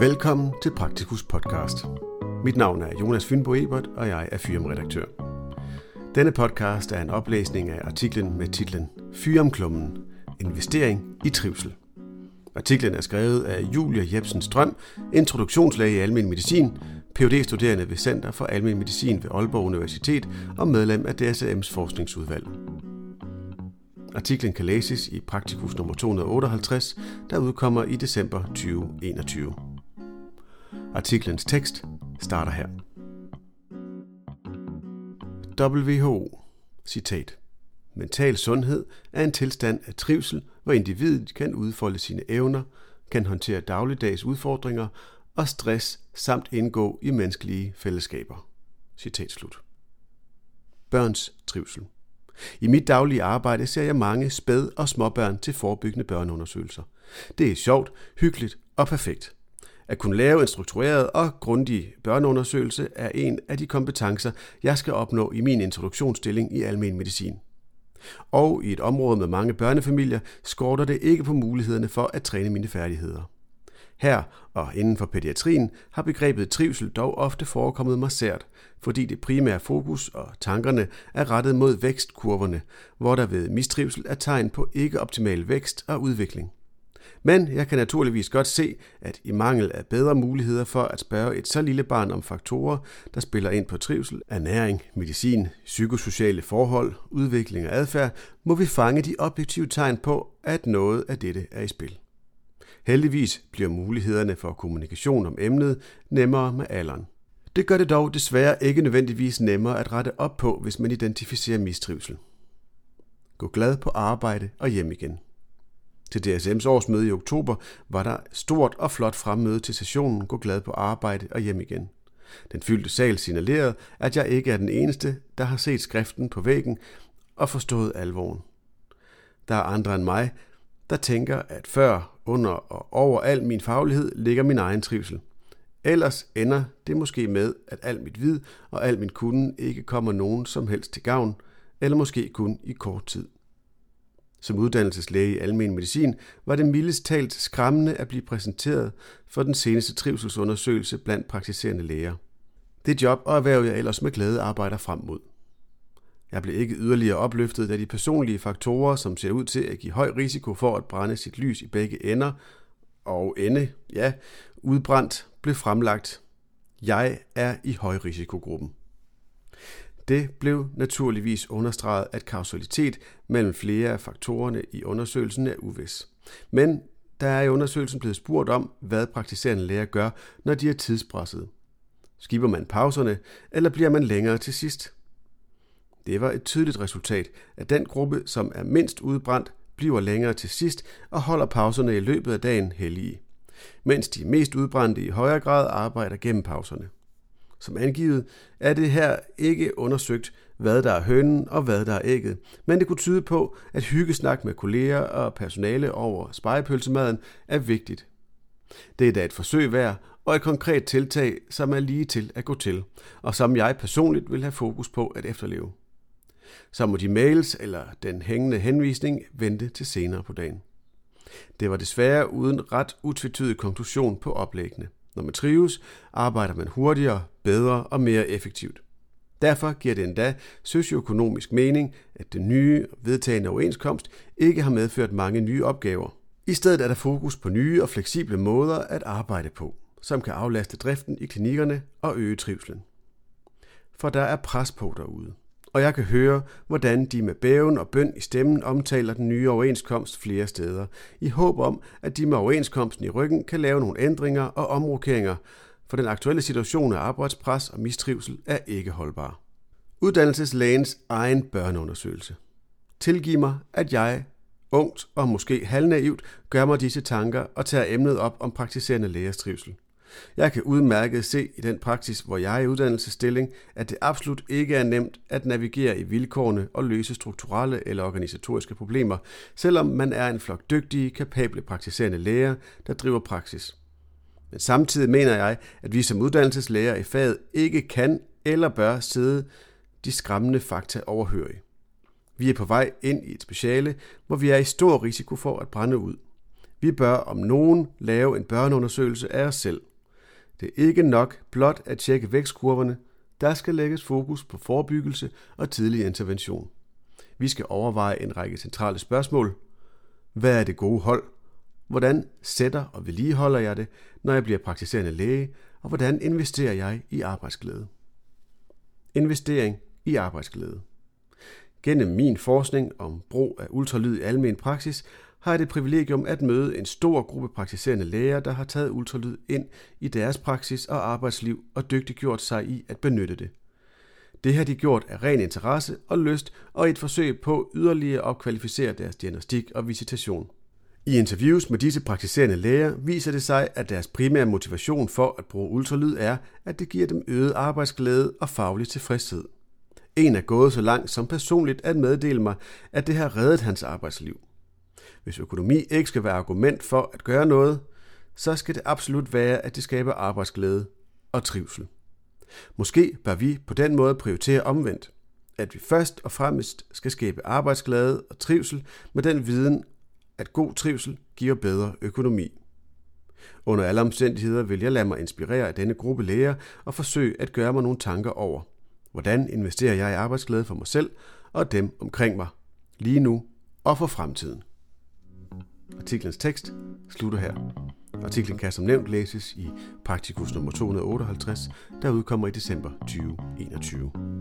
Velkommen til Praktikus podcast. Mit navn er Jonas Fynbo Ebert, og jeg er Fyrem-redaktør. Denne podcast er en oplæsning af artiklen med titlen Fyremklummen. Investering i trivsel. Artiklen er skrevet af Julia Jebsen Strøm, introduktionslæge i almen medicin, phd studerende ved Center for Almen Medicin ved Aalborg Universitet og medlem af DSM's forskningsudvalg. Artiklen kan læses i Praktikus nummer 258, der udkommer i december 2021. Artiklens tekst starter her. WHO, citat, Mental sundhed er en tilstand af trivsel, hvor individet kan udfolde sine evner, kan håndtere dagligdags udfordringer og stress samt indgå i menneskelige fællesskaber. Citat slut. Børns trivsel. I mit daglige arbejde ser jeg mange spæd- og småbørn til forebyggende børneundersøgelser. Det er sjovt, hyggeligt og perfekt. At kunne lave en struktureret og grundig børneundersøgelse er en af de kompetencer, jeg skal opnå i min introduktionsstilling i almen medicin. Og i et område med mange børnefamilier skorter det ikke på mulighederne for at træne mine færdigheder. Her og inden for pædiatrien har begrebet trivsel dog ofte forekommet mig sært, fordi det primære fokus og tankerne er rettet mod vækstkurverne, hvor der ved mistrivsel er tegn på ikke optimal vækst og udvikling. Men jeg kan naturligvis godt se, at i mangel af bedre muligheder for at spørge et så lille barn om faktorer, der spiller ind på trivsel, ernæring, medicin, psykosociale forhold, udvikling og adfærd, må vi fange de objektive tegn på, at noget af dette er i spil. Heldigvis bliver mulighederne for kommunikation om emnet nemmere med alderen. Det gør det dog desværre ikke nødvendigvis nemmere at rette op på, hvis man identificerer mistrivsel. Gå glad på arbejde og hjem igen. Til DSM's årsmøde i oktober var der stort og flot fremmøde til sessionen Gå glad på arbejde og hjem igen. Den fyldte sal signalerede, at jeg ikke er den eneste, der har set skriften på væggen og forstået alvoren. Der er andre end mig, der tænker, at før, under og over al min faglighed ligger min egen trivsel. Ellers ender det måske med, at al mit vid og al min kunde ikke kommer nogen som helst til gavn, eller måske kun i kort tid. Som uddannelseslæge i almen medicin var det mildest talt skræmmende at blive præsenteret for den seneste trivselsundersøgelse blandt praktiserende læger. Det job og erhverv jeg ellers med glæde arbejder frem mod. Jeg blev ikke yderligere opløftet, da de personlige faktorer, som ser ud til at give høj risiko for at brænde sit lys i begge ender, og ende, ja, udbrændt, blev fremlagt. Jeg er i højrisikogruppen. Det blev naturligvis understreget, at kausalitet mellem flere af faktorerne i undersøgelsen er uvis. Men der er i undersøgelsen blevet spurgt om, hvad praktiserende læger gør, når de er tidspresset. Skiber man pauserne, eller bliver man længere til sidst? Det var et tydeligt resultat, at den gruppe, som er mindst udbrændt, bliver længere til sidst og holder pauserne i løbet af dagen hellige, mens de mest udbrændte i højere grad arbejder gennem pauserne. Som angivet er det her ikke undersøgt, hvad der er hønen og hvad der er ægget, men det kunne tyde på, at hyggesnak med kolleger og personale over spejepølsemaden er vigtigt. Det er da et forsøg værd og et konkret tiltag, som er lige til at gå til, og som jeg personligt vil have fokus på at efterleve. Så må de mails eller den hængende henvisning vente til senere på dagen. Det var desværre uden ret utvetydig konklusion på oplæggene. Når man trives, arbejder man hurtigere, bedre og mere effektivt. Derfor giver det endda socioøkonomisk mening, at den nye vedtagende overenskomst ikke har medført mange nye opgaver. I stedet er der fokus på nye og fleksible måder at arbejde på, som kan aflaste driften i klinikkerne og øge trivslen. For der er pres på derude og jeg kan høre, hvordan de med bæven og bøn i stemmen omtaler den nye overenskomst flere steder, i håb om, at de med overenskomsten i ryggen kan lave nogle ændringer og omrokeringer, for den aktuelle situation af arbejdspres og mistrivsel er ikke holdbar. Uddannelseslægens egen børneundersøgelse. Tilgiv mig, at jeg, ungt og måske halvnaivt, gør mig disse tanker og tager emnet op om praktiserende lægers trivsel. Jeg kan udmærket se i den praksis, hvor jeg er i uddannelsesstilling, at det absolut ikke er nemt at navigere i vilkårene og løse strukturelle eller organisatoriske problemer, selvom man er en flok dygtige, kapable praktiserende læger, der driver praksis. Men samtidig mener jeg, at vi som uddannelseslæger i faget ikke kan eller bør sidde de skræmmende fakta overhørige. Vi er på vej ind i et speciale, hvor vi er i stor risiko for at brænde ud. Vi bør om nogen lave en børneundersøgelse af os selv – Det er ikke nok blot at tjekke vækstkurverne. Der skal lægges fokus på forebyggelse og tidlig intervention. Vi skal overveje en række centrale spørgsmål. Hvad er det gode hold? Hvordan sætter og vedligeholder jeg det, når jeg bliver praktiserende læge? Og hvordan investerer jeg i arbejdsglæde? Investering i arbejdsglæde. Gennem min forskning om brug af ultralyd i almen praksis har jeg det privilegium at møde en stor gruppe praktiserende læger, der har taget ultralyd ind i deres praksis og arbejdsliv og dygtiggjort sig i at benytte det. Det har de gjort af ren interesse og lyst og et forsøg på yderligere at kvalificere deres diagnostik og visitation. I interviews med disse praktiserende læger viser det sig, at deres primære motivation for at bruge ultralyd er, at det giver dem øget arbejdsglæde og faglig tilfredshed. En er gået så langt som personligt at meddele mig, at det har reddet hans arbejdsliv. Hvis økonomi ikke skal være argument for at gøre noget, så skal det absolut være, at det skaber arbejdsglæde og trivsel. Måske bør vi på den måde prioritere omvendt, at vi først og fremmest skal skabe arbejdsglæde og trivsel med den viden, at god trivsel giver bedre økonomi. Under alle omstændigheder vil jeg lade mig inspirere af denne gruppe læger og forsøge at gøre mig nogle tanker over, hvordan investerer jeg i arbejdsglæde for mig selv og dem omkring mig, lige nu og for fremtiden. Artiklens tekst slutter her. Artiklen kan som nævnt læses i Praktikus nummer 258, der udkommer i december 2021.